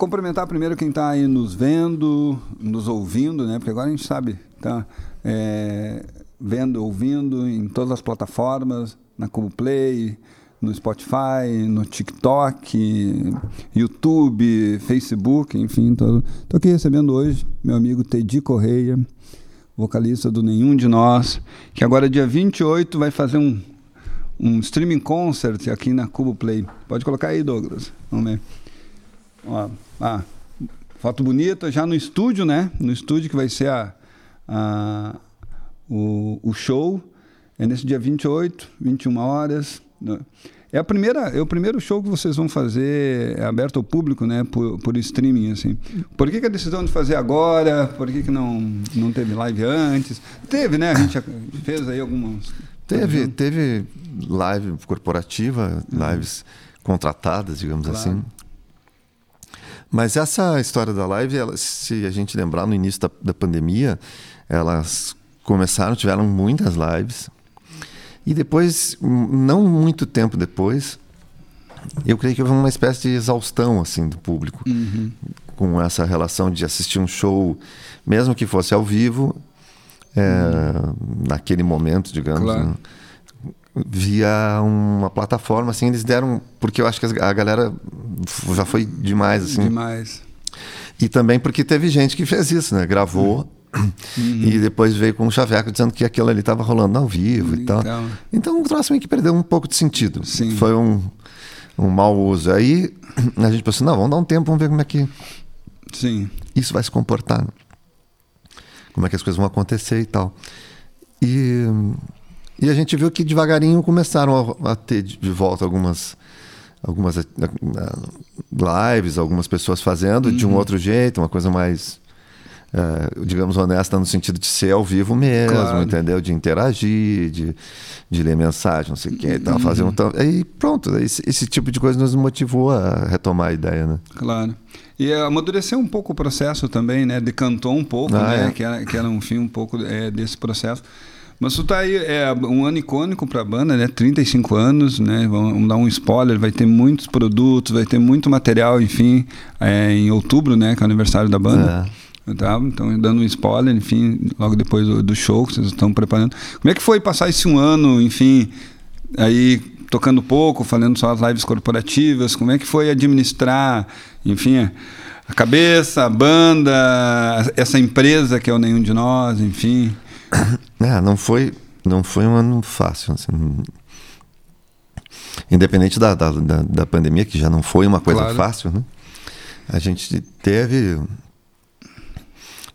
Cumprimentar primeiro quem está aí nos vendo, nos ouvindo, né? Porque agora a gente sabe, tá é, vendo, ouvindo em todas as plataformas, na Cubo Play, no Spotify, no TikTok, YouTube, Facebook, enfim. Estou aqui recebendo hoje meu amigo Tedi Correia, vocalista do Nenhum de Nós, que agora dia 28 vai fazer um, um streaming concert aqui na Cubo Play. Pode colocar aí, Douglas. Vamos ver. Ó, ah, foto bonita, já no estúdio, né? No estúdio que vai ser a, a, o, o show. É nesse dia 28, 21 horas. É a primeira, é o primeiro show que vocês vão fazer é aberto ao público, né, por, por streaming assim. Por que, que a decisão de fazer agora? Por que, que não não teve live antes? Teve, né? A gente fez aí algumas Teve, teve live corporativa, uhum. lives contratadas, digamos claro. assim. Mas essa história da live, ela, se a gente lembrar no início da, da pandemia, elas começaram, tiveram muitas lives. E depois, não muito tempo depois, eu creio que houve uma espécie de exaustão assim do público uhum. com essa relação de assistir um show, mesmo que fosse ao vivo, é, uhum. naquele momento, digamos. Claro. Né? via uma plataforma, assim, eles deram. Porque eu acho que a galera já foi demais, assim. Demais. E também porque teve gente que fez isso, né? Gravou. Uhum. E depois veio com um chaveco dizendo que aquilo ali estava rolando ao vivo e tal. Então, então o troço meio que perdeu um pouco de sentido. Sim. Foi um, um mau uso. Aí a gente pensou, não, vamos dar um tempo, vamos ver como é que Sim. isso vai se comportar. Como é que as coisas vão acontecer e tal. E e a gente viu que devagarinho começaram a, a ter de volta algumas algumas uh, lives, algumas pessoas fazendo uhum. de um uhum. outro jeito, uma coisa mais uh, digamos honesta no sentido de ser ao vivo mesmo, claro. entendeu? De interagir, de, de ler mensagem, não sei o que, e tal, uhum. fazer um aí pronto, esse, esse, tipo de coisa nos motivou a retomar a ideia, né? Claro. E amadureceu um pouco o processo também, né? Decantou um pouco, ah, né? É. Que, era, que era um fim um pouco é, desse processo. Mas tu tá aí, é um ano icônico para a banda, né? 35 anos, né? Vamos, vamos, dar um spoiler, vai ter muitos produtos, vai ter muito material, enfim, é, em outubro, né? Que é o aniversário da banda. É. Tá? Então, dando um spoiler, enfim, logo depois do, do show que vocês estão preparando. Como é que foi passar esse um ano, enfim, aí tocando pouco, fazendo só as lives corporativas? Como é que foi administrar, enfim, a cabeça, a banda, essa empresa que é o Nenhum de Nós, enfim? É, não foi, não foi um ano fácil. Assim. Independente da, da, da, da, pandemia, que já não foi uma coisa claro. fácil, né? a gente teve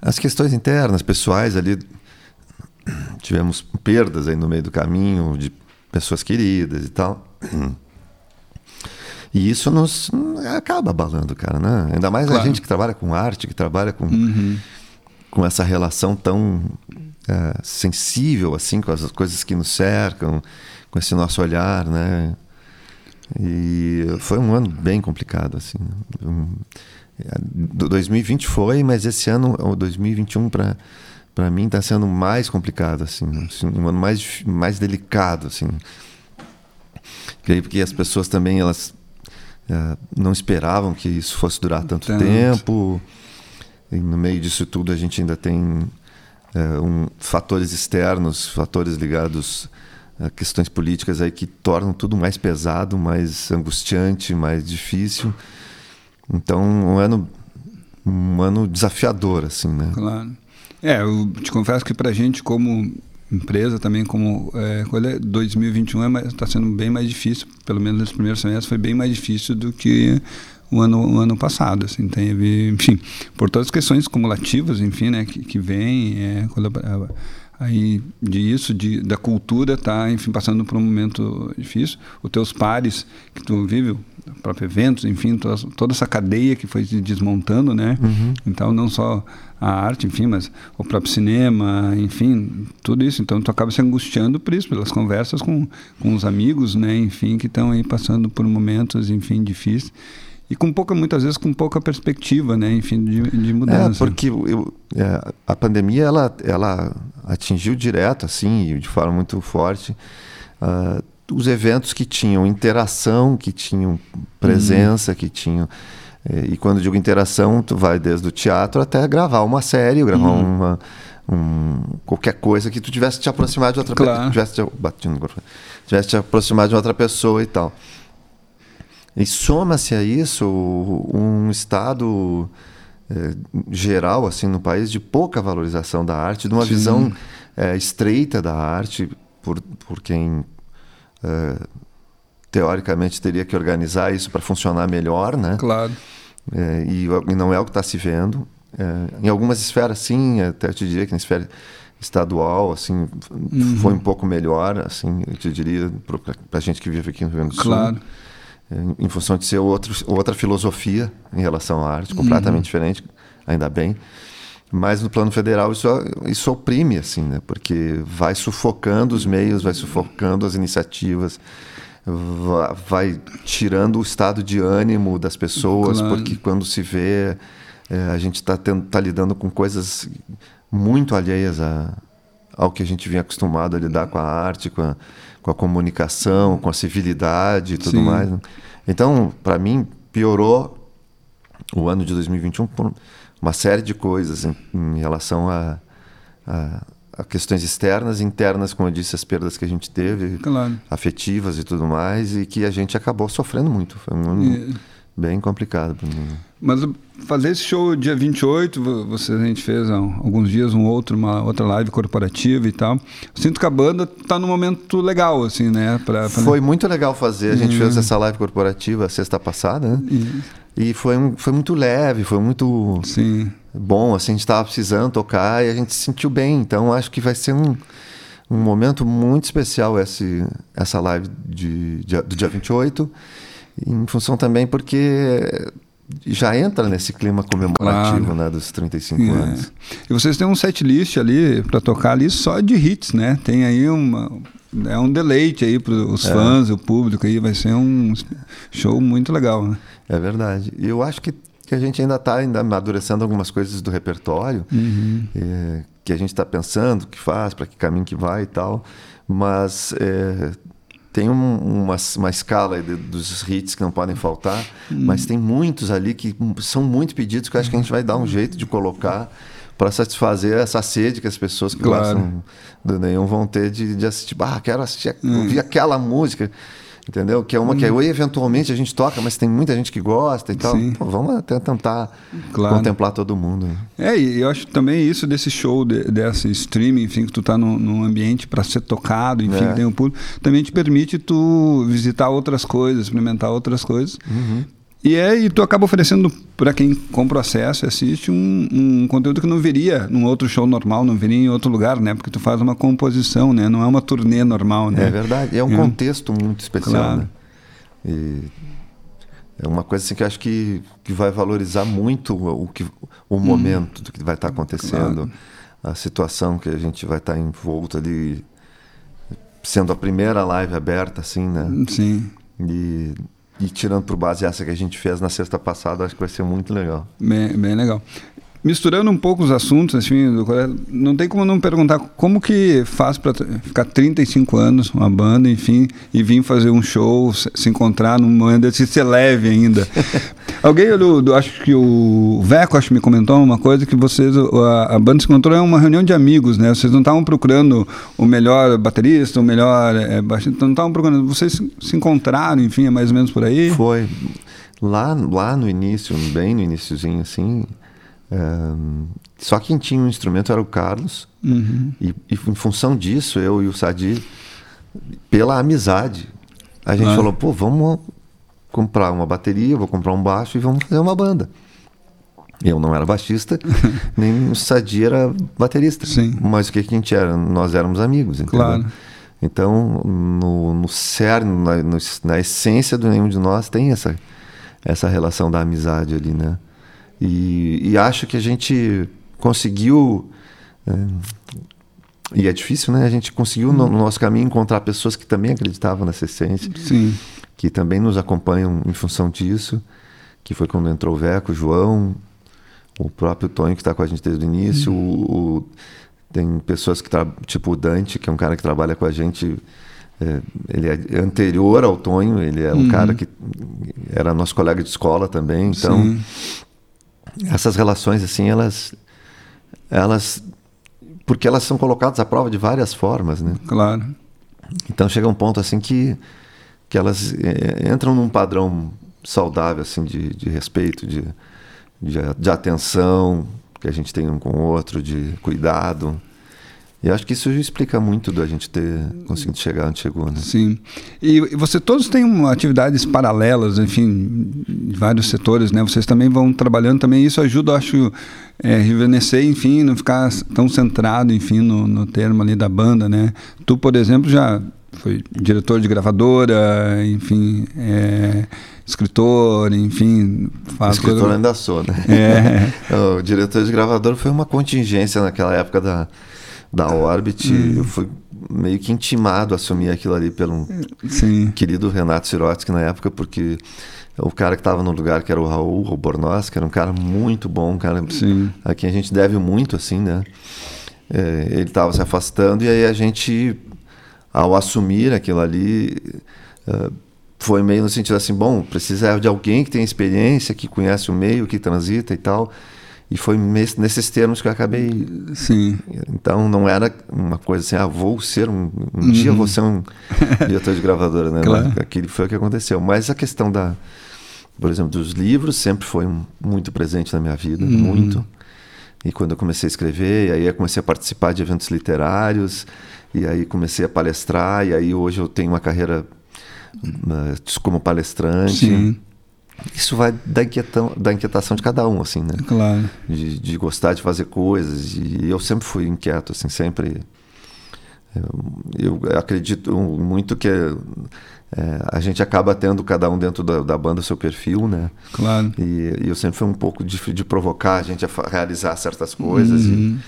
as questões internas, pessoais ali. Tivemos perdas aí no meio do caminho de pessoas queridas e tal. E isso nos acaba abalando, cara, né? Ainda mais claro. a gente que trabalha com arte, que trabalha com, uhum. com essa relação tão é, sensível assim com as coisas que nos cercam, com esse nosso olhar, né? E foi um ano bem complicado assim. Um, 2020 foi, mas esse ano, 2021 para para mim está sendo mais complicado assim, assim, um ano mais mais delicado assim. Creio porque as pessoas também elas é, não esperavam que isso fosse durar tanto, tanto. tempo. E no meio disso tudo a gente ainda tem é, um, fatores externos, fatores ligados a questões políticas aí que tornam tudo mais pesado, mais angustiante, mais difícil. Então, um ano um ano desafiador assim, né? Claro. É, eu te confesso que para a gente como empresa também como é, 2021 está é tá sendo bem mais difícil, pelo menos nesse primeiro semestre foi bem mais difícil do que o ano, o ano passado. Assim, teve, enfim, por todas as questões cumulativas, enfim, né, que, que vem, é, aí disso, de, da cultura, tá, enfim, passando por um momento difícil. Os teus pares que tu vive, próprio eventos, enfim, toda, toda essa cadeia que foi se desmontando, né? Uhum. Então, não só a arte, enfim, mas o próprio cinema, enfim, tudo isso. Então, tu acaba se angustiando por isso, pelas conversas com, com os amigos, né? Enfim, que estão aí passando por momentos, enfim, difíceis e com pouca muitas vezes com pouca perspectiva né enfim de, de mudança é porque eu, é, a pandemia ela ela atingiu direto assim de forma muito forte uh, os eventos que tinham interação que tinham presença uhum. que tinham E, e, quando digo interação, tu vai desde o teatro até gravar uma série, gravar uhum. uma, um, qualquer coisa que tu tivesse te aproximar de outra claro. pessoa. Tivesse te, tivesse te aproximar de outra pessoa e tal. E soma-se a isso um estado é, geral assim no país de pouca valorização da arte, de uma Sim. visão é, estreita da arte por, por quem é, teoricamente teria que organizar isso para funcionar melhor, né? Claro. E, e, não é o que está se vendo. Em algumas esferas, sim, até eu te diria que na esfera estadual, assim, uhum. foi um pouco melhor, assim, eu te diria, para a gente que vive aqui no Rio Grande do Sul. Claro. Em função de ser outro, outra filosofia em relação à arte, completamente uhum. diferente, ainda bem. Mas no plano federal isso, isso oprime, assim, né? Porque vai sufocando os meios, vai sufocando as iniciativas, vai tirando o estado de ânimo das pessoas, claro. porque quando se vê, é, a gente está tá lidando com coisas muito alheias a, ao que a gente vinha acostumado a lidar com a arte, com a, com a comunicação, com a civilidade e tudo Sim. mais. Né? Então, para mim, piorou o ano de 2021 por uma série de coisas em, em relação a, a a questões externas e internas, como eu disse, as perdas que a gente teve, claro. afetivas e tudo mais, e que a gente acabou sofrendo muito. Foi um. Bem complicado para mim. Mas fazer esse show dia 28, você, a gente fez há alguns dias um outro, uma outra live corporativa e tal. Sinto que a banda está num momento legal, assim, né? Pra, pra... Foi muito legal fazer. A gente fez essa live corporativa sexta passada, né? E foi, foi muito leve, foi muito... Sim bom, assim, a gente estava precisando tocar e a gente se sentiu bem. Então acho que vai ser um, um momento muito especial esse, essa live de, de, do dia 28, em função também porque já entra nesse clima comemorativo claro. né, dos 35 é. anos. E vocês têm um set list ali para tocar ali só de hits, né? Tem aí uma é um deleite aí para os é. fãs, o público aí vai ser um show muito legal, né? É verdade. E eu acho que que a gente ainda está ainda amadurecendo algumas coisas do repertório, uhum. é, que a gente está pensando, que faz, para que caminho que vai e tal. Mas é, tem um, uma, uma escala de, dos hits que não podem faltar, uhum. mas tem muitos ali que são muito pedidos que eu acho que a gente vai dar um jeito de colocar para satisfazer essa sede que as pessoas que claro. gostam do nenhum vão ter de, de assistir. Ah, quero assistir, uhum. ouvir aquela música. Entendeu? Que é uma hum. que uhum. eventualmente a gente toca, mas tem muita gente que gosta e tal. Pô, vamos até tentar claro. contemplar todo mundo. É, e eu acho também isso desse show, de, desse streaming, enfim, que tu tá num, num ambiente para ser tocado, enfim, é. que tem um público, também te permite tu visitar outras coisas, experimentar outras coisas. Uhum. E, é, e tu acaba oferecendo para quem compra o acesso e assiste um, um, conteúdo que não veria num outro show normal, não veria em outro lugar, né? Porque tu faz uma composição, né? Não é uma turnê normal, né? É verdade. É um é. contexto muito especial, claro. né? E é uma coisa assim que eu acho que, que vai valorizar muito o, que, o hum. momento hum. do que vai estar acontecendo, claro. a situação que a gente vai estar envolto ali, sendo a primeira live aberta, assim, né? Sim. E e tirando por base essa que a gente fez na sexta passada, acho que vai ser muito legal. Bem, bem legal. Misturando um pouco os assuntos, assim, não tem como não perguntar como que faz para ficar 35 anos, uma banda, enfim, e vir fazer um show, se encontrar num momento desse ser leve ainda. Alguém, eu, acho que o Veco acho, me comentou uma coisa, que vocês, a, a banda se encontrou é uma reunião de amigos, né? Vocês não estavam procurando o melhor baterista, o melhor é, baixista, não estavam procurando, vocês se encontraram, enfim, é mais ou menos por aí? Foi. Lá, lá no início, bem no iníciozinho, assim, só quem tinha um instrumento era o Carlos. Uhum. E, e, em função disso, eu e o Sadi, pela amizade, a gente ah. falou: pô, vamos comprar uma bateria, vou comprar um baixo e vamos fazer uma banda. Eu não era baixista, nem o Sadi era baterista. Sim. Mas o que, que a gente era? Nós éramos amigos, entendeu? Claro. Então, no, no cerne, na, no, na essência do nenhum de nós, tem essa, essa relação da amizade ali, né? E, e acho que a gente conseguiu. É, e é difícil, né? A gente conseguiu no, no nosso caminho encontrar pessoas que também acreditavam nessa essência. Sim. Que também nos acompanham em função disso. Que foi quando entrou o Veco, o João, o próprio Tonho, que está com a gente desde o início. Uhum. O, o, tem pessoas que, tipo o Dante, que é um cara que trabalha com a gente é, ele é anterior ao Tonho, ele é um uhum. cara que era nosso colega de escola também, então Sim. Essas relações assim, elas elas porque elas são colocadas à prova de várias formas, né? Claro. Então chega um ponto assim que que elas é, entram num padrão saudável assim de, de respeito, de, de, de atenção que a gente tem um com o outro, de cuidado. E acho que isso explica muito da gente ter conseguido chegar onde chegou, né? Sim. E, você todos têm atividades paralelas, enfim, em vários setores, né? Vocês também vão trabalhando também. Isso ajuda, acho, é, rejuvenescer, enfim, não ficar tão centrado, enfim, no, no termo ali da banda, né? Tu, por exemplo, já foi diretor de gravadora, enfim, é, escritor, enfim. Faz escritor coisa... ainda sou, né? É. o diretor de gravadora foi uma contingência naquela época da da Orbit, hum. eu fui meio que intimado a assumir aquilo ali pelo Sim. querido Renato Sirotsky na época, porque o cara que estava no lugar que era o Raul Robornoz, que era um cara muito bom, um cara Sim. a quem a gente deve muito, assim, né? É, ele estava se afastando e aí a gente, ao assumir aquilo ali, uh, foi meio no sentido assim, bom, precisa de alguém que tem experiência, que conhece o meio, que transita e tal. E foi nesses termos que eu acabei. Sim. Então não era uma coisa assim, ah, vou ser um. Um uhum. dia vou ser um diretor de gravadora, né? Claro. Aquilo foi o que aconteceu. Mas a questão da. Por exemplo, dos livros sempre foi muito presente na minha vida, uhum. muito. E quando eu comecei a escrever, aí eu comecei a participar de eventos literários, e aí comecei a palestrar, e aí hoje eu tenho uma carreira uh, como palestrante. Sim. Isso vai da, inquietão, da inquietação de cada um, assim, né? Claro. De, de gostar de fazer coisas. E eu sempre fui inquieto, assim, sempre. Eu, eu acredito muito que é, a gente acaba tendo cada um dentro da, da banda seu perfil, né? Claro. E, e, eu sempre fui um pouco de, de provocar a gente a realizar certas coisas uhum.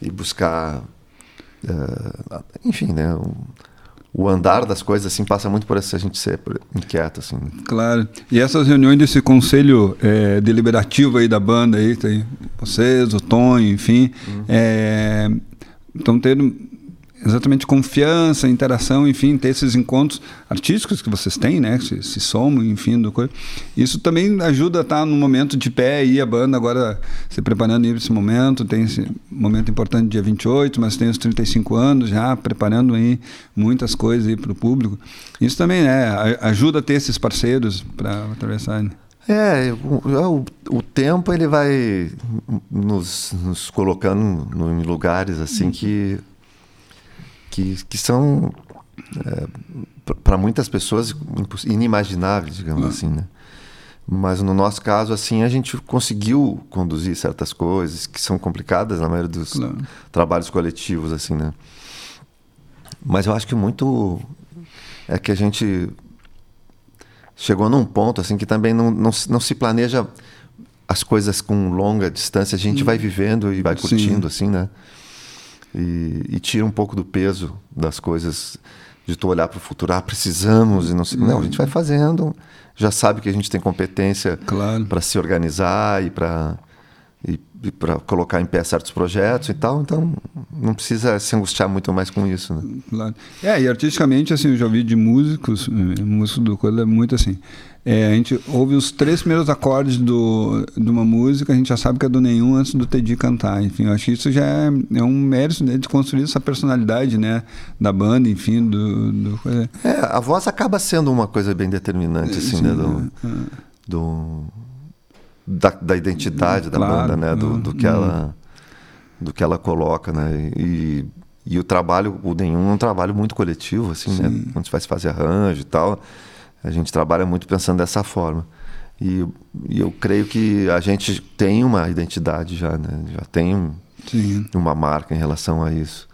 e, e, buscar, uh, enfim, né? Um, o andar das coisas assim passa muito por essa gente ser inquieto assim. Claro. E essas reuniões desse conselho é, deliberativo aí da banda aí tem vocês, o Tonho, enfim, uhum. é, estão tendo exatamente confiança, interação, enfim, ter esses encontros artísticos que vocês têm, né? Se, se somam, enfim, do coisa. Isso também ajuda a estar no momento de pé aí, a banda agora se preparando para esse momento. Tem esse momento importante, dia 28, mas tem os 35 anos já, preparando aí muitas coisas aí para o público. Isso também, né? Ajuda a ter esses parceiros para atravessar. Né? É, o, o, tempo ele vai nos, nos colocando em lugares assim que que, que são, é, para muitas pessoas, inimagináveis, digamos assim, né? Mas no nosso caso, assim, a gente conseguiu conduzir certas coisas que são complicadas na maioria dos trabalhos coletivos, assim, né? Mas eu acho que muito é que a gente chegou num ponto, assim, que também não, não, não se planeja as coisas com longa distância, a gente hum. vai vivendo e vai curtindo, Sim. assim, né? E, e tira um pouco do peso das coisas de tu olhar para o futuro, ah, precisamos e não sei. Não, a gente vai fazendo, já sabe que a gente tem competência claro. para se organizar e para e, e para colocar em pé certos projetos e tal, então não precisa se angustiar muito mais com isso, né? Claro. É, e artisticamente, assim, eu já ouvi de músicos, eh, músicos do coisa, é muito assim, é, a gente ouve os três primeiros acordes do, de uma música, a gente já sabe que é do nenhum antes do Teddy cantar. Enfim, eu acho que isso já é, é um mérito né, de construir essa personalidade né, da banda, enfim. Do, do, é, a voz acaba sendo uma coisa bem determinante, assim, Sim, né? Do, é. do da, da, identidade da claro, banda, né? Do, do, que ela, do que ela coloca, né? E, e o trabalho, o nenhum é um trabalho muito coletivo, assim, né? Sim. né? Se vai fazer arranjo e tal. A gente trabalha muito pensando dessa forma. E, e, eu creio que a gente tem uma identidade já, né? Já tem um, uma marca em relação a isso.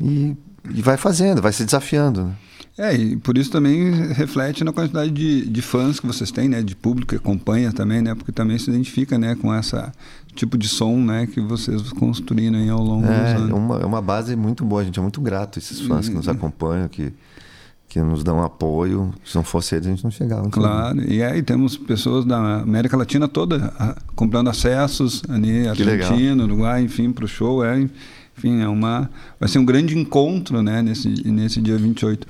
E, e vai fazendo, vai se desafiando, né? É, e por isso também reflete na quantidade de, de fãs que vocês têm, né? De público que acompanha também, né? Porque também se identifica, né? Com essa tipo de som, né? Que vocês construíram aí ao longo é, dos anos. É uma, é uma base muito boa. A gente é muito grato a esses fãs que nos acompanham, que que nos dão apoio. Se não fosse eles, a gente não chegava. Claro, e aí temos pessoas da América Latina toda a, comprando acessos ali, Argentina, Uruguai, enfim, para o show. É Enfim, é uma, vai ser um grande encontro né, nesse, nesse dia 28.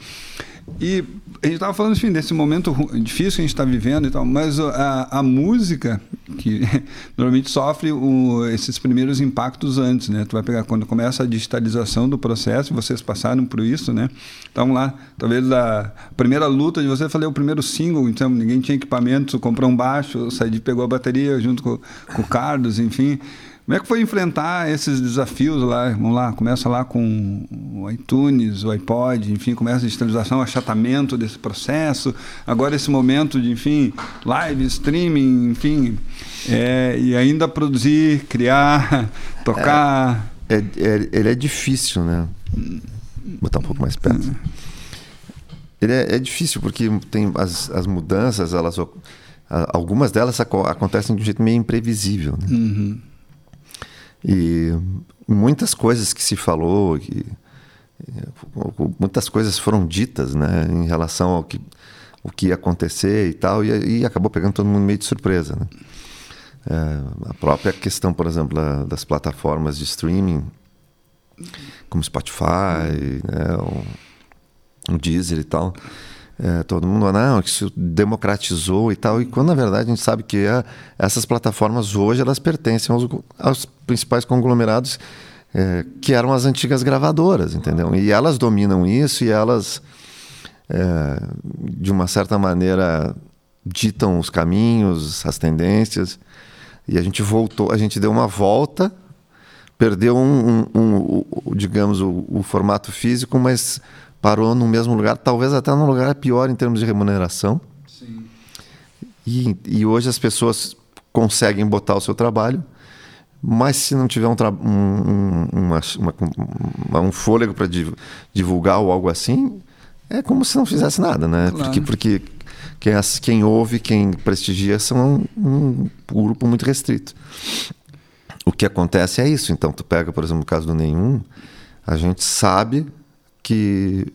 E a gente estava falando, enfim, desse momento difícil que a gente está vivendo e tal, mas a, a música, que normalmente sofre o, esses primeiros impactos antes, né? Tu vai pegar quando começa a digitalização do processo, vocês passaram por isso, né? Então lá, talvez a primeira luta de vocês, eu falei o primeiro single, então ninguém tinha equipamento, comprou um baixo, saí pegou a bateria junto com, com o Carlos, enfim. Como é que foi enfrentar esses desafios lá? Vamos lá, começa lá com o iTunes, o iPod, enfim, começa a digitalização, achatamento desse processo. Agora esse momento de, enfim, live, streaming, enfim, é, e ainda produzir, criar, tocar. É, é, ele é difícil, né? Vou botar um pouco mais perto. Ele é, é difícil porque tem as, as mudanças, elas algumas delas acontecem de um jeito meio imprevisível. Né? Uhum. E muitas coisas que se falou, que, muitas coisas foram ditas né, em relação ao que, o que ia acontecer e tal, e, e acabou pegando todo mundo meio de surpresa. Né? É, a própria questão, por exemplo, das plataformas de streaming, como Spotify, né, o, o Deezer e tal, é, todo mundo, não, que isso democratizou e tal. E quando na verdade a gente sabe que é, essas plataformas hoje elas pertencem aos, aos principais conglomerados é, que eram as antigas gravadoras, entendeu? E elas dominam isso e elas, é, de uma certa maneira, ditam os caminhos, as tendências. E a gente voltou, a gente deu uma volta, perdeu um, um, um, um digamos, o, o formato físico, mas parou no mesmo lugar, talvez até num lugar pior em termos de remuneração. Sim. E, e hoje as pessoas conseguem botar o seu trabalho, mas se não tiver um, um, uma, uma, um fôlego para divulgar ou algo assim, é como se não fizesse nada, né? Claro. Porque, porque quem, quem ouve, quem prestigia são um, um grupo muito restrito. O que acontece é isso. Então, tu pega, por exemplo, o caso do Nenhum, a gente sabe que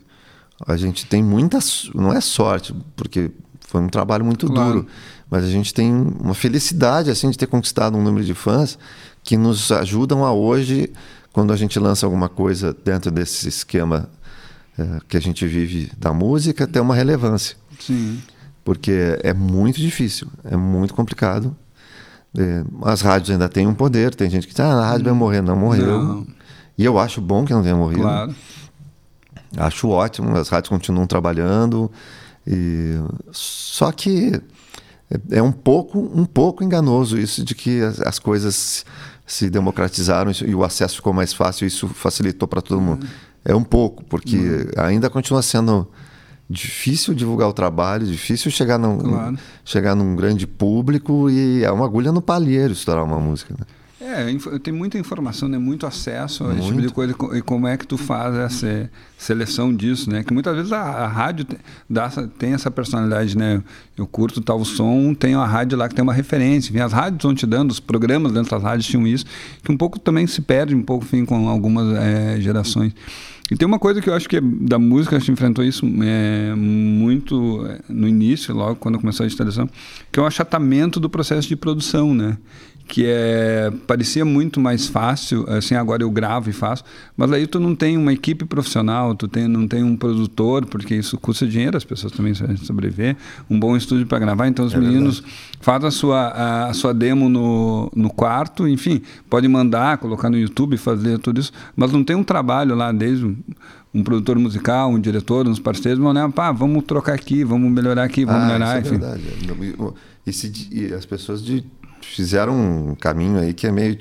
a gente tem muita. Não é sorte, porque foi um trabalho muito claro. duro, mas a gente tem uma felicidade assim de ter conquistado um número de fãs que nos ajudam a hoje, quando a gente lança alguma coisa dentro desse esquema é, que a gente vive da música, ter uma relevância. Sim. Porque é muito difícil, é muito complicado. É, as rádios ainda têm um poder, tem gente que diz, ah, a rádio vai morrer. Não morreu. Não. E eu acho bom que não tenha morrido. Claro. Acho ótimo, as rádios continuam trabalhando. E... Só que é um pouco, um pouco enganoso isso de que as, as coisas se democratizaram e o acesso ficou mais fácil, isso facilitou para todo mundo. Uhum. É um pouco, porque uhum. ainda continua sendo difícil divulgar o trabalho, difícil chegar num, claro. chegar num grande público e é uma agulha no palheiro estourar uma música. Né? É, tem muita informação, né? muito acesso a esse tipo de coisa. E como é que tu faz essa seleção disso, né? Que muitas vezes a, a rádio tem, dá, tem essa personalidade, né? Eu curto tal som, tem a rádio lá que tem uma referência. Enfim, as rádios estão te dando, os programas dentro das rádios tinham isso, que um pouco também se perde um pouco, enfim, com algumas é, gerações. E tem uma coisa que eu acho que é da música, a gente enfrentou isso é, muito é, no início, logo quando começou a digitalização, que é o achatamento do processo de produção, né? Que é parecia muito mais fácil, assim agora eu gravo e faço, mas aí tu não tem uma equipe profissional, tu tem, não tem um produtor, porque isso custa dinheiro, as pessoas também sobreviver, um bom estúdio para gravar, então os é meninos verdade. fazem a sua, a, a, sua demo no, no quarto, enfim, pode mandar, colocar no YouTube, fazer tudo isso, mas não tem um trabalho lá desde um, um produtor musical, um diretor, uns parceiros vão olhar, pá, vamos trocar aqui, vamos melhorar aqui, vamos ah, melhorar, isso é enfim. Verdade. E as pessoas de fizeram um caminho aí que é meio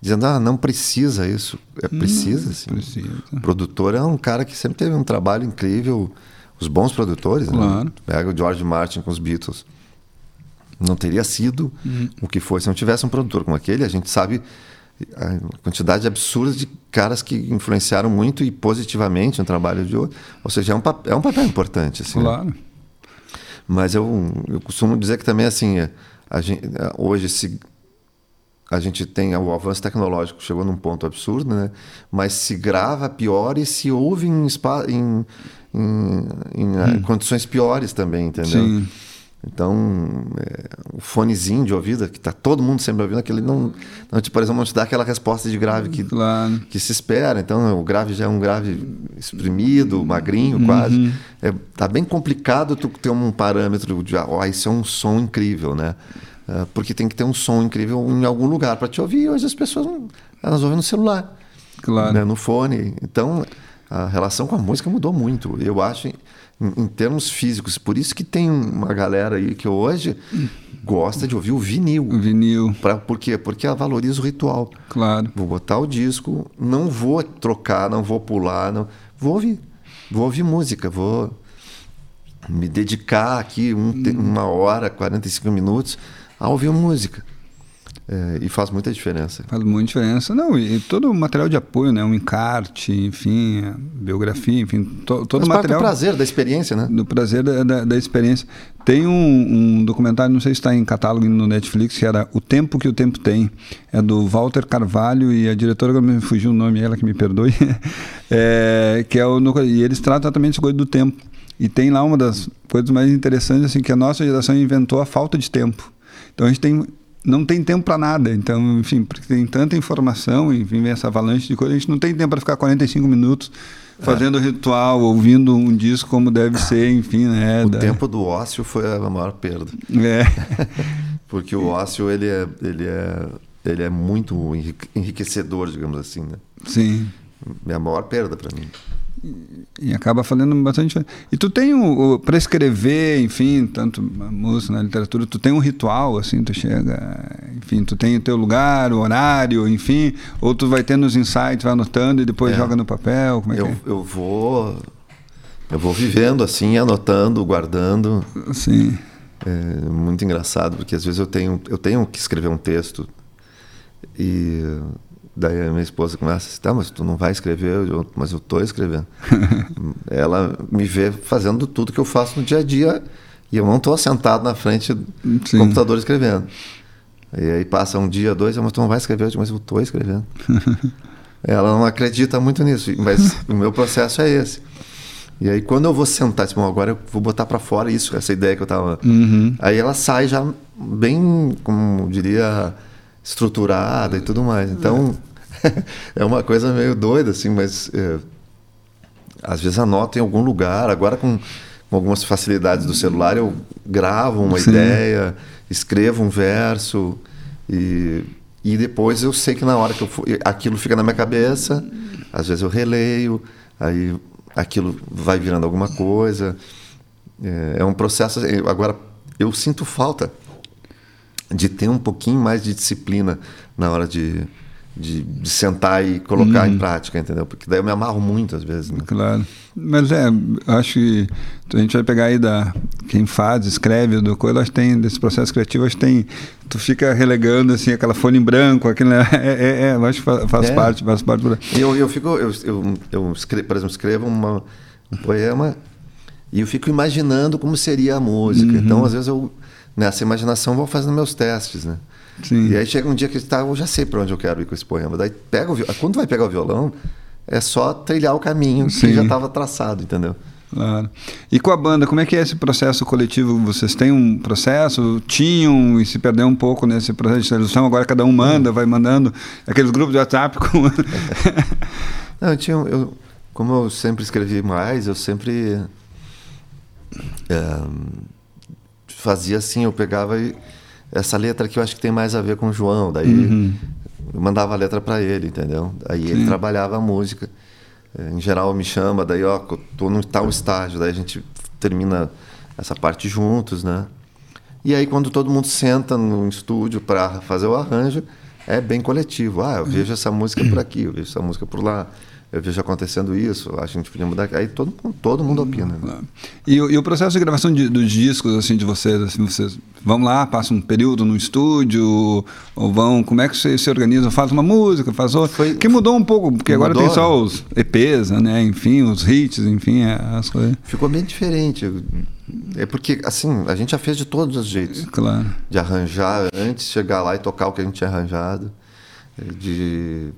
dizendo, ah, não precisa isso. É precisa, sim. Precisa. O produtor é um cara que sempre teve um trabalho incrível. Os bons produtores, né? claro. né? Pega o George Martin com os Beatles. Não teria sido uhum. o que foi se não tivesse um produtor como aquele. A gente sabe a quantidade absurda de caras que influenciaram muito e positivamente no trabalho de outro. Ou seja, é um, papel, é um papel importante. Assim, né? claro. Né? Mas eu, eu costumo dizer que também, assim, é, a gente, hoje se a gente tem o avanço tecnológico chegou num ponto absurdo, né? Mas se grava pior e se ouve em, em, em, em hum. condições piores também, entendeu? Sim. Então, é, o fonezinho de ouvido, que está todo mundo sempre ouvindo, aquele não, não te, por exemplo, não te dá aquela resposta de grave que, claro. que se espera. Então, o grave já é um grave exprimido, magrinho uhum. quase. É, tá bem complicado tu ter um parâmetro de, ó, oh, isso é um som incrível, né? É, porque tem que ter um som incrível em algum lugar para te ouvir. Hoje as pessoas não, elas ouvem no celular, claro. né? no fone. Então, a relação com a música mudou muito. Eu acho em, em, termos físicos. Por isso que tem uma galera aí que hoje gosta de ouvir o vinil. O vinil. Pra, por quê? Porque ela valoriza o ritual. Claro. Vou botar o disco, não vou trocar, não vou pular, não vou ouvir. Vou ouvir música, vou me dedicar aqui um, hum. uma hora, 45 minutos a ouvir música. É, e faz muita diferença. Faz muita diferença. Não, e todo o material de apoio, né? Um encarte, enfim, biografia, enfim, to, todo o material. do prazer, da experiência, né? Do prazer da, da, da experiência. Tem um, um, documentário, não sei se está em catálogo no Netflix, que era O Tempo que o Tempo Tem. É do Walter Carvalho e a diretora, me fugiu o nome, ela que me perdoe, é, que é o, e eles tratam exatamente essa coisa do tempo. E tem lá uma das coisas mais interessantes, assim, que a nossa geração inventou a falta de tempo. Então a gente tem não tem tempo para nada. Então, enfim, porque tem tanta informação, enfim, vem essa avalanche de coisas, a gente não tem tempo para ficar 45 minutos fazendo é. ritual, ouvindo um disco como deve ser, enfim, né? O da... tempo do ócio foi a maior perda. É. porque o ócio, ele é, ele é, ele é muito enriquecedor, digamos assim, né? Sim. É a maior perda para mim e acaba fazendo bastante e tu tem o, o para escrever enfim tanto música na literatura tu tem um ritual assim tu chega enfim tu tem o teu lugar o horário enfim ou tu vai tendo os insights vai anotando e depois é. joga no papel como é eu, que é? eu vou eu vou vivendo assim anotando guardando sim é muito engraçado porque às vezes eu tenho eu tenho que escrever um texto e Daí a minha esposa começa assim, tá, mas tu não vai escrever, eu, mas eu estou escrevendo. Ela me vê fazendo tudo que eu faço no dia a dia e eu não estou sentado na frente do Sim. computador escrevendo. E aí passa um dia, dois, mas tu não vai escrever, mas eu estou escrevendo. Ela não acredita muito nisso, mas o meu processo é esse. E aí quando eu vou sentar, tipo, agora eu vou botar para fora isso, essa ideia que eu tava. Uhum. Aí ela sai já bem, como diria, estruturada e tudo mais. Então, é uma coisa meio doida, assim, mas é, às vezes anoto em algum lugar. Agora, com, com algumas facilidades do celular, eu gravo uma Sim. ideia, escrevo um verso e, e depois eu sei que na hora que eu for, aquilo fica na minha cabeça, às vezes eu releio, aí aquilo vai virando alguma coisa. É, é um processo. Assim, agora, eu sinto falta de ter um pouquinho mais de disciplina na hora de, de, de sentar e colocar hum. em uhum. prática, entendeu? Porque daí eu me amarro muito às vezes. Né? Claro. Mas é, acho que a gente vai pegar aí da quem faz, escreve, acho que tem desse processo criativo, acho que tem tu fica relegando assim aquela folha em branco, aquilo né? é, é, é, acho que faz, faz é. parte, faz parte. Por... Eu eu fico eu, eu, eu escrevo, por exemplo, escrevo uma, um poema e eu fico imaginando como seria a música. Uhum. Então às vezes eu nessa imaginação vou fazendo meus testes, né? Sim. E aí chega um dia que tá, eu já sei para onde eu quero ir com esse poema. Daí pega o quando vai pegar o violão, é só trilhar o caminho Sim. que já estava traçado, entendeu? Claro. E com a banda, como é que é esse processo coletivo? Vocês têm um processo? Tinham e se perdeu um pouco nesse processo de tradução? Agora cada um manda, vai mandando aqueles grupos de WhatsApp. Com... Não, eu tinha, eu, como eu sempre escrevi mais, eu sempre é, fazia assim, eu pegava e, essa letra que eu acho que tem mais a ver com o João, daí uhum. eu mandava a letra para ele, entendeu? Aí Sim. ele trabalhava a música. É, em geral me chama, daí ó, tô no tal estágio, daí a gente termina essa parte juntos, né? E aí quando todo mundo senta no estúdio para fazer o arranjo, é bem coletivo. Ah, eu vejo essa música por aqui, eu vejo essa música por lá eu vejo acontecendo isso, acho que a gente podia mudar. Aí todo, todo mundo opina. Né? E, e, o processo de gravação de, dos discos, assim, de vocês, assim, vocês vão lá, passam um período no estúdio, ou vão, como é que vocês se organizam? Faz uma música, faz outra. Foi, que mudou um pouco, porque agora tem só os EPs, né? Enfim, os hits, enfim, é, as coisas. Ficou bem diferente. É porque, assim, a gente já fez de todos os jeitos. Claro. De arranjar antes, chegar lá e tocar o que a gente tinha arranjado. De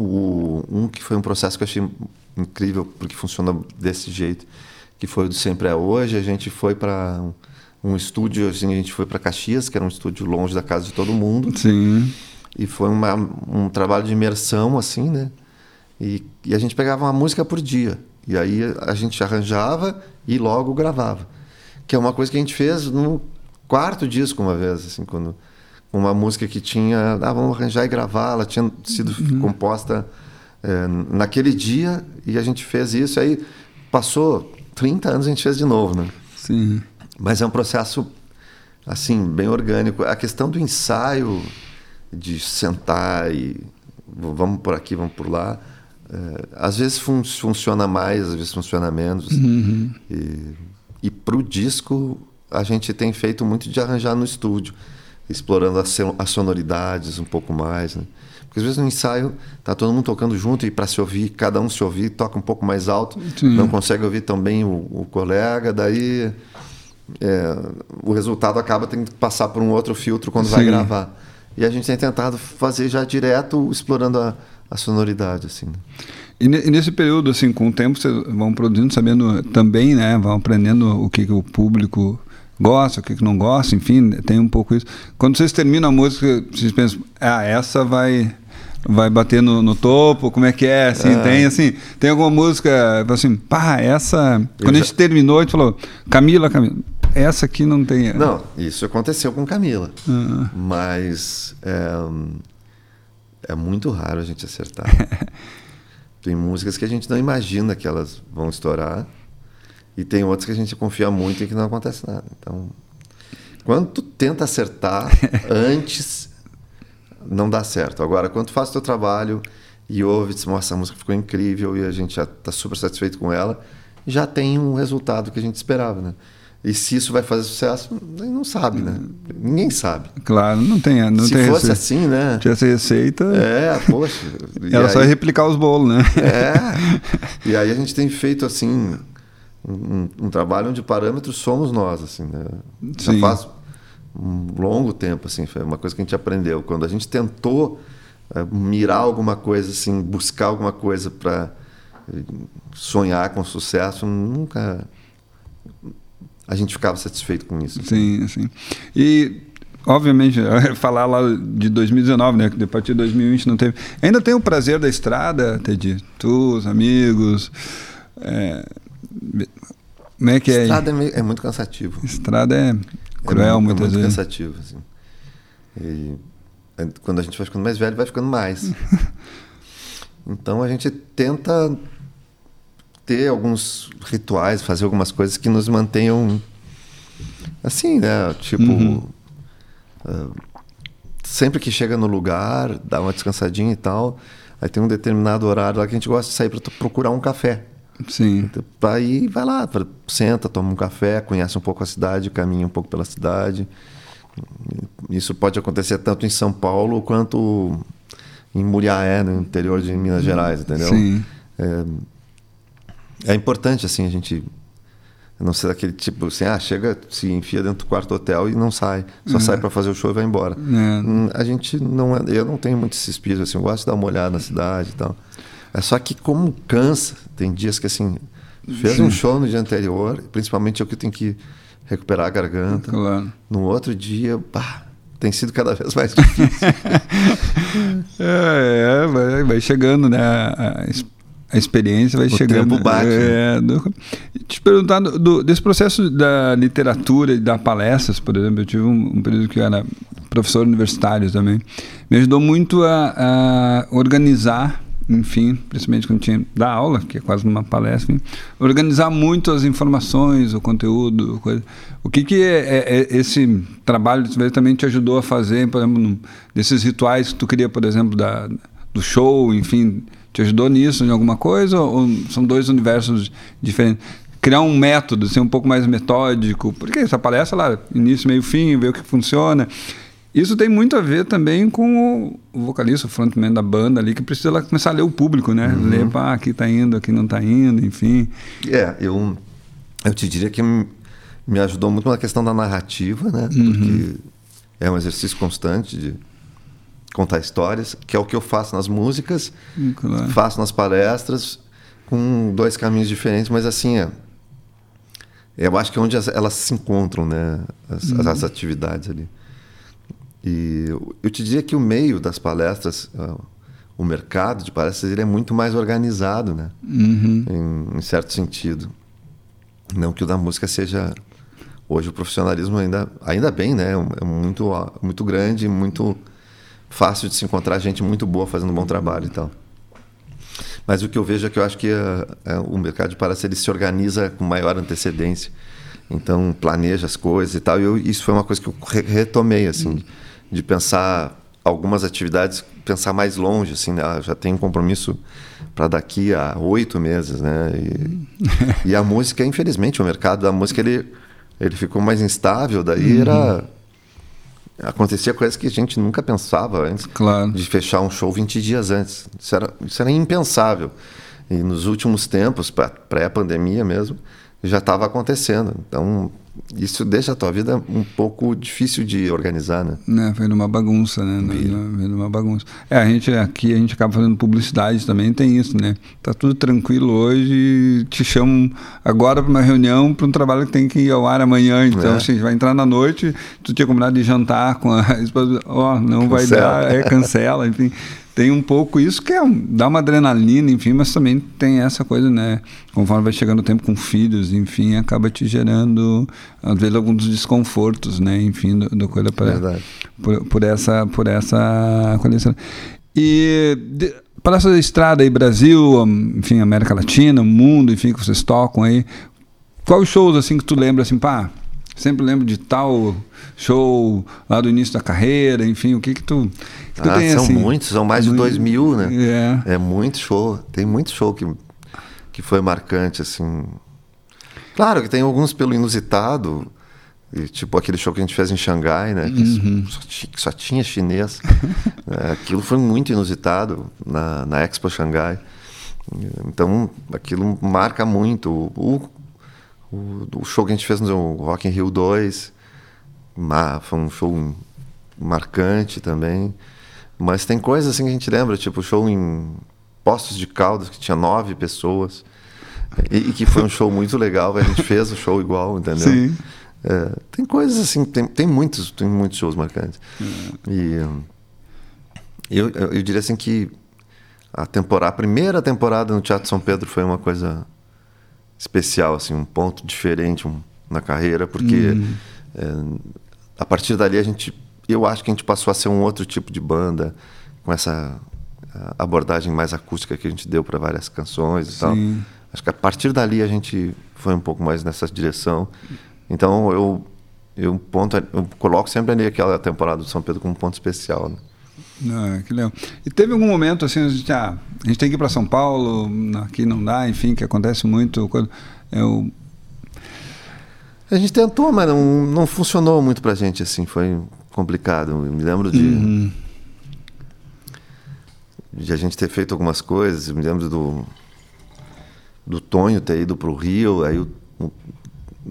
o, um que foi um processo que eu achei incrível, porque funciona desse jeito, que foi o do Sempre é Hoje. A gente foi para um estúdio, assim, a gente foi para Caxias, que era um estúdio longe da casa de todo mundo. Sim. E foi uma, um trabalho de imersão, assim, né? E, e, a gente pegava uma música por dia. E aí a gente arranjava e logo gravava. Que é uma coisa que a gente fez no quarto disco uma vez, assim, quando uma música que tinha, ah, vamos arranjar e gravar, ela tinha sido uhum. composta é, naquele dia e a gente fez isso. Aí passou 30 anos a gente fez de novo, né? Sim. Mas é um processo assim bem orgânico. A questão do ensaio, de sentar e vamos por aqui, vamos por lá, é, às vezes fun funciona mais, às vezes funciona menos. Uhum. E, e para o disco a gente tem feito muito de arranjar no estúdio explorando as, sonoridades um pouco mais, né? Porque às vezes no ensaio tá todo mundo tocando junto e para se ouvir, cada um se ouvir, toca um pouco mais alto, Sim. não consegue ouvir tão bem o, o colega, daí é, o resultado acaba tendo que passar por um outro filtro quando Sim. vai gravar. E a gente tem tentado fazer já direto, explorando a, a sonoridade, assim. Né? E, nesse período, assim, com o tempo, vocês vão produzindo, sabendo também, né, vão aprendendo o que, que o público gosta, o que, que não gosta, enfim, tem um pouco isso. Quando vocês terminam a música, vocês pensam, ah, essa vai vai bater no, no topo, como é que é, assim, é. tem assim, tem alguma música, assim, pá, essa, Eu quando já... a gente terminou, a gente falou, Camila, Camila, essa aqui não tem... Não, isso aconteceu com Camila, uhum. mas é, é muito raro a gente acertar. tem músicas que a gente não imagina que elas vão estourar, e tem outros que a gente confia muito e que não acontece nada. Então, quando tu tenta acertar antes, não dá certo. Agora, quando tu faz o teu trabalho e ouve, diz, nossa, a música ficou incrível e a gente já está super satisfeito com ela, já tem um resultado que a gente esperava, né? E se isso vai fazer sucesso, não sabe, né? Ninguém sabe. Claro, não tem. Não se tem fosse receita. assim, né? Tivesse receita. É, poxa. Ela aí... só replicar os bolos, né? É. E aí a gente tem feito assim um, um, trabalho onde parâmetros somos nós, assim, né? Já faz um longo tempo, assim, foi uma coisa que a gente aprendeu. Quando a gente tentou é, mirar alguma coisa, assim, buscar alguma coisa para eh, sonhar com sucesso, nunca a gente ficava satisfeito com isso. Sim, sim. E obviamente, falar lá de 2019, né? Que a partir de 2020 não teve. Ainda tem o prazer da estrada, Teddy? Tu, os amigos. É, como é que é? Estrada é, é muito cansativo. Estrada é cruel é muitas é muito vezes. cansativo, assim. E quando a gente vai ficando mais velho, vai ficando mais. então a gente tenta ter alguns rituais, fazer algumas coisas que nos mantenham assim, né? Tipo, uhum. uh, sempre que chega no lugar, dá uma descansadinha e tal. Aí tem um determinado horário lá que a gente gosta de sair para procurar um café. Sim. Então, aí vai lá, senta, toma um café, conhece um pouco a cidade, caminha um pouco pela cidade. Isso pode acontecer tanto em São Paulo quanto em Muriaé, no interior de Minas Gerais, entendeu? Sim. É, é importante, assim, a gente não ser daquele tipo assim, ah, chega, se enfia dentro do quarto hotel e não sai. Só é. sai para fazer o show e vai embora. É. Hum, a gente não é, eu não tenho muito esse espírito, assim, eu gosto de dar uma olhada na cidade e tal. É só que como cansa, tem dias que assim, fez Sim. um show no dia anterior, principalmente eu que tenho que recuperar a garganta. Claro. No outro dia, pá, tem sido cada vez mais difícil. é, é vai, vai, chegando, né? A, a experiência vai o chegando. Tempo bate, é, né? te perguntar do, do, desse processo da literatura e da palestras, por exemplo, eu tive um, um período que eu era professor universitário também. Me ajudou muito a, a organizar enfim, principalmente quando tinha da aula, que é quase uma palestra, enfim, organizar muito as informações, o conteúdo, coisa. O que que é, é, é esse trabalho também te ajudou a fazer, por exemplo, desses rituais que tu queria, por exemplo, da, do show, enfim, te ajudou nisso em alguma coisa ou são dois universos diferentes? Criar um método, ser um pouco mais metódico, porque essa palestra lá, início, meio, fim, ver o que funciona. Isso tem muito a ver também com o vocalista, o frontman da banda ali, que precisa começar a ler o público, né? Uhum. Ler, pá, aqui tá indo, aqui não tá indo, enfim. É, eu, eu te diria que me ajudou muito na questão da narrativa, né? Uhum. Porque é um exercício constante de contar histórias, que é o que eu faço nas músicas, claro. faço nas palestras, com dois caminhos diferentes, mas assim, é, eu acho que é onde as, elas se encontram, né? As, uhum. as atividades ali. E eu te diria que o meio das palestras, o mercado de palestras, ele é muito mais organizado, né? Uhum. Em, em, certo sentido. Não que o da música seja hoje o profissionalismo ainda ainda bem, né? É muito muito grande, muito fácil de se encontrar gente muito boa fazendo um bom trabalho e tal. Mas o que eu vejo é que eu acho que a, a, o mercado de palestras ele se organiza com maior antecedência. Então planeja as coisas e tal. E eu, isso foi uma coisa que eu retomei assim. Uhum de pensar algumas atividades, pensar mais longe, assim, né? Ah, já tem um compromisso para daqui a oito meses, né? E, e, a música, infelizmente, o mercado da música ele ele ficou mais instável, daí uhum. era acontecia coisas que a gente nunca pensava antes claro. de fechar um show 20 dias antes. Isso era, isso era impensável. E nos últimos tempos, pré-pandemia mesmo, já estava acontecendo. Então, isso deixa a tua vida um pouco difícil de organizar, né? né foi numa bagunça, né? Foi numa bagunça. É, a gente aqui, a gente acaba fazendo publicidade também, tem isso, né? Tá tudo tranquilo hoje, te chamam agora para uma reunião, para um trabalho que tem que ir ao ar amanhã. Então, é. assim, vai entrar na noite, tu tinha combinado de jantar com a esposa, ó, oh, não cancela. vai dar, é, cancela, enfim tem um pouco isso que é dá uma adrenalina, enfim, mas também tem essa coisa, né? Conforme vai chegando o tempo com filhos, enfim, acaba te gerando às vezes alguns desconfortos, né? Enfim, do, do coisa para por, por, essa por essa condição. E de, para essa estrada aí Brasil, enfim, América Latina, mundo, enfim, que vocês tocam aí, quais shows assim que tu lembra assim, pá, sempre lembro de tal show lá do início da carreira, enfim, o que que tu, que tu ah, tem são assim? muitos, são mais de dois mil, né? É. é muito show, tem muito show que, que foi marcante, assim. Claro que tem alguns pelo inusitado, e, tipo aquele show que a gente fez em Xangai, né? Que uhum. só, tinha, só, tinha chinês. é, aquilo foi muito inusitado na, na Expo Xangai. Então, aquilo marca muito. O, o, o, show que a gente fez no Rock in Rio 2 foi um show marcante também. Mas tem coisas assim que a gente lembra, tipo o show em Postos de Caldas, que tinha nove pessoas. E, e, que foi um show muito legal, a gente fez o show igual, entendeu? Sim. É, tem coisas assim, tem, tem, muitos, tem muitos shows marcantes. É. E eu, eu, eu, diria assim que a temporada, a primeira temporada no Teatro São Pedro foi uma coisa especial, assim, um ponto diferente um, na carreira, porque uhum. é, a partir dali a gente, eu acho que a gente passou a ser um outro tipo de banda, com essa abordagem mais acústica que a gente deu para várias canções e Sim. tal. Acho que a partir dali a gente foi um pouco mais nessa direção. Então eu eu ponto eu coloco sempre ali aquela temporada do São Pedro como um ponto especial. Né? Ah, que legal. E teve algum momento assim, a gente, ah, a gente tem que ir para São Paulo, aqui não dá, enfim, que acontece muito quando eu a gente tentou, mas não, não funcionou muito pra gente assim, foi complicado. Eu me lembro de uhum. de a gente ter feito algumas coisas, eu me lembro do do Tonho ter ido pro Rio, aí o, o,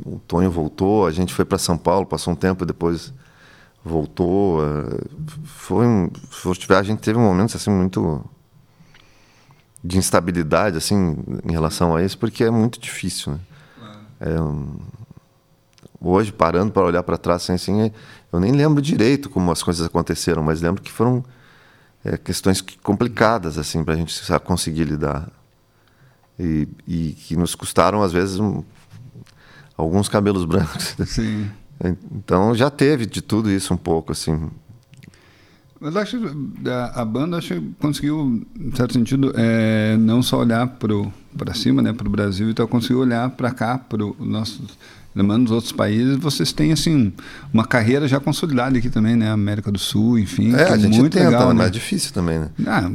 o Tonho voltou, a gente foi para São Paulo, passou um tempo depois voltou. Eh, foi um, a gente teve um momento assim muito de instabilidade assim em relação a isso, porque é muito difícil, né? É, hoje parando para olhar para trás assim, assim, eu nem lembro direito como as coisas aconteceram, mas lembro que foram é, questões complicadas assim para a gente conseguir lidar e, e, que nos custaram às vezes um, alguns cabelos brancos. Sim. Então já teve de tudo isso um pouco, assim. Mas acho que a, a banda acho que conseguiu, em certo sentido, é, não só olhar para cima, né, para o Brasil, então conseguiu olhar para cá, para o nosso lembrando dos outros países, vocês têm assim uma carreira já consolidada aqui também, né? América do Sul, enfim, é, é a gente muito tenta, legal, né? Mas é difícil também, né? Ah,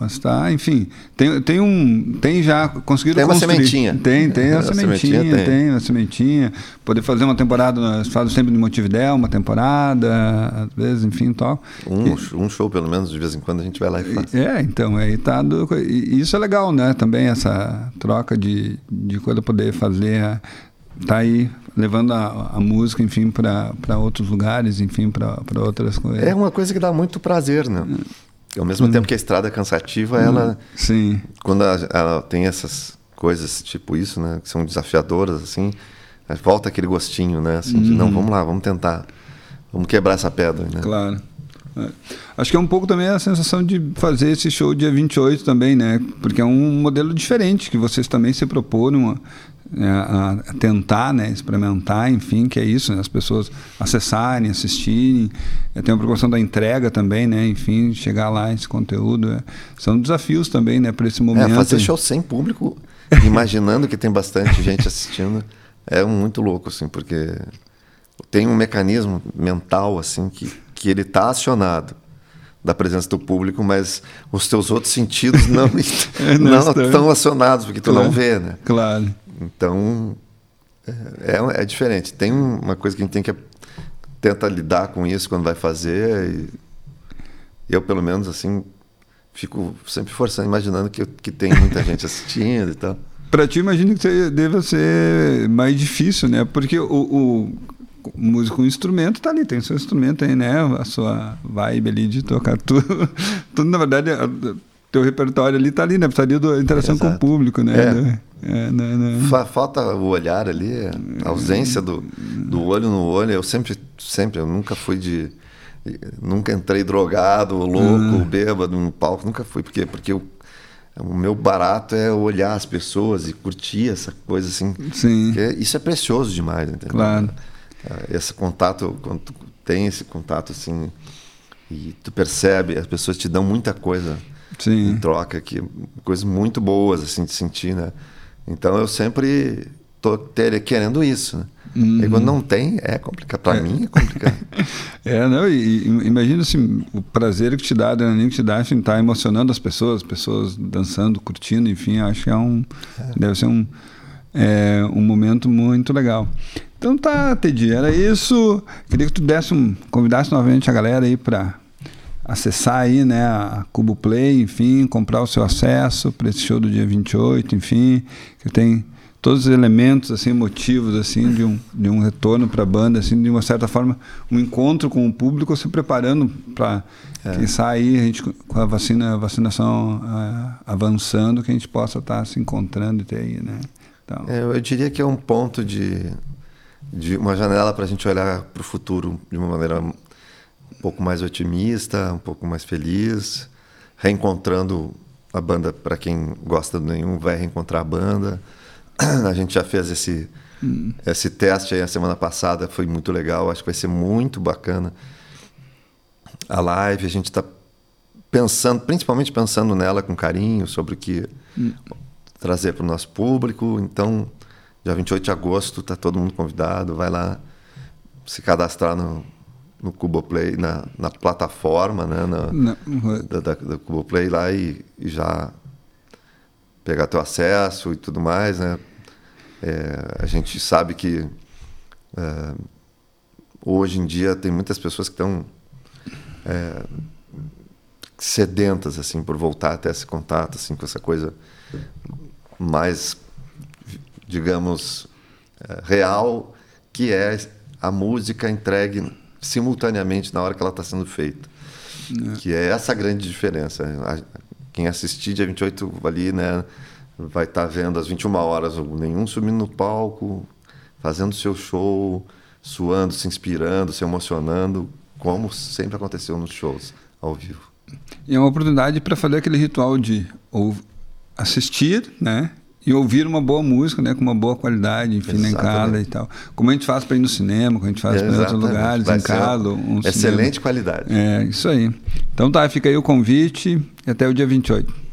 mas tá, enfim, tem, tem um, tem já conseguido tem uma construir. sementinha, tem, tem a, a sementinha, sementinha tem. tem uma sementinha, poder fazer uma temporada, nós fazemos sempre de Montevidéu, uma temporada, às vezes, enfim, tal. Um, e, um show pelo menos de vez em quando a gente vai lá e faz. É, então aí tá, do, e isso é legal, né? Também essa troca de de coisa poder fazer tá aí levando a, a música, enfim, para outros lugares, enfim, para outras coisas. É uma coisa que dá muito prazer, né? Ao mesmo hum. tempo que a estrada é cansativa, hum. ela. Sim. Quando ela, ela, tem essas coisas tipo isso, né? Que são desafiadoras, assim. volta aquele gostinho, né? Assim, de, não, uhum. vamos lá, vamos tentar. Vamos quebrar essa pedra, né? Claro. É. Acho que é um pouco também a sensação de fazer esse show dia 28 também, né? Porque é um modelo diferente que vocês também se proporam a, a, a tentar, né? Experimentar, enfim, que é isso, né? As pessoas acessarem, assistirem. É, tem uma proporção da entrega também, né? Enfim, chegar lá esse conteúdo. É, são desafios também, né? Para esse momento. É, fazer show sem público, imaginando que tem bastante gente assistindo, é muito louco, assim, porque tem um mecanismo mental assim que, que ele está acionado da presença do público, mas os teus outros sentidos não, é, não, não estão acionados porque tu claro, não vê, né? Claro. Então é, é, é, diferente. Tem uma coisa que a gente tem que tenta lidar com isso quando vai fazer. Eu pelo menos assim fico sempre forçando, imaginando que, que tem muita gente assistindo e tal. Para ti, imagino que deva ser mais difícil, né? Porque o, o músico, um instrumento está ali, tem o seu instrumento aí, né? A sua vibe ali de tocar tudo. tudo na verdade, teu repertório ali está ali, né? Precisaria da interação Exato. com o público, né? É. É, né, né? Falta o olhar ali, a ausência do, do olho no olho. Eu sempre, sempre, eu nunca fui de. Nunca entrei drogado, louco, ah. bêbado no palco, nunca fui. Por quê? Porque eu, o meu barato é olhar as pessoas e curtir essa coisa assim. Sim. isso é precioso demais, entendeu? Claro. É, esse contato, quando tu tem esse contato assim, e tu percebe, as pessoas te dão muita coisa Sim. em troca, que, coisas muito boas assim de sentir, né? Então eu sempre tô ter, querendo isso, né? Uhum. E quando não tem, é complicado. Para é. mim é complicado. é, não, e, e, imagina assim, o prazer que te dá, a adrenalina que te dá, assim, tá emocionando as pessoas, pessoas dançando, curtindo, enfim, acho que é um. É. Deve ser um, é, um momento muito legal. Então tá, Teddy, era isso. Queria que tu desse um, convidasse novamente a galera aí para acessar aí, né, a Cubo Play, enfim, comprar o seu acesso para esse show do dia 28, enfim, que tem todos os elementos assim, motivos assim de um, de um retorno para a banda, assim, de uma certa forma, um encontro com o público, se preparando para é. quem sair a gente com a vacina, vacinação uh, avançando, que a gente possa estar tá se encontrando e ter aí, né? Então, é, eu diria que é um ponto de de uma janela para a gente olhar para o futuro de uma maneira um pouco mais otimista, um pouco mais feliz, reencontrando a banda para quem gosta do nenhum vai reencontrar a banda. A gente já fez esse hum. esse teste aí a semana passada, foi muito legal, acho que vai ser muito bacana. A live, a gente está pensando, principalmente pensando nela com carinho sobre o que hum. trazer para o nosso público. Então, Dia 28 de agosto, tá todo mundo convidado. Vai lá se cadastrar no, no Cuboplay, na, na plataforma né, na, da, da, da Cuboplay lá e, e, já pegar teu acesso e tudo mais. Né? É, a gente sabe que é, hoje em dia tem muitas pessoas que estão é, sedentas assim por voltar até esse contato assim com essa coisa mais digamos, eh, real, que é a música entregue simultaneamente na hora que ela está sendo feita. É. Que é essa a grande diferença. Quem assistir dia 28 ali, né, vai estar tá vendo às 21 horas Nenhum subindo no palco, fazendo seu show, suando, se inspirando, se emocionando, como sempre aconteceu nos shows ao vivo. E é uma oportunidade para fazer aquele ritual de ou assistir, né? E ouvir uma boa música, né, com uma boa qualidade, enfim, em casa e tal. Como a gente faz para ir no cinema, como a gente faz para ir em outros lugares, Vai em casa. Um excelente cinema. qualidade. É, isso aí. Então tá, fica aí o convite e até o dia 28.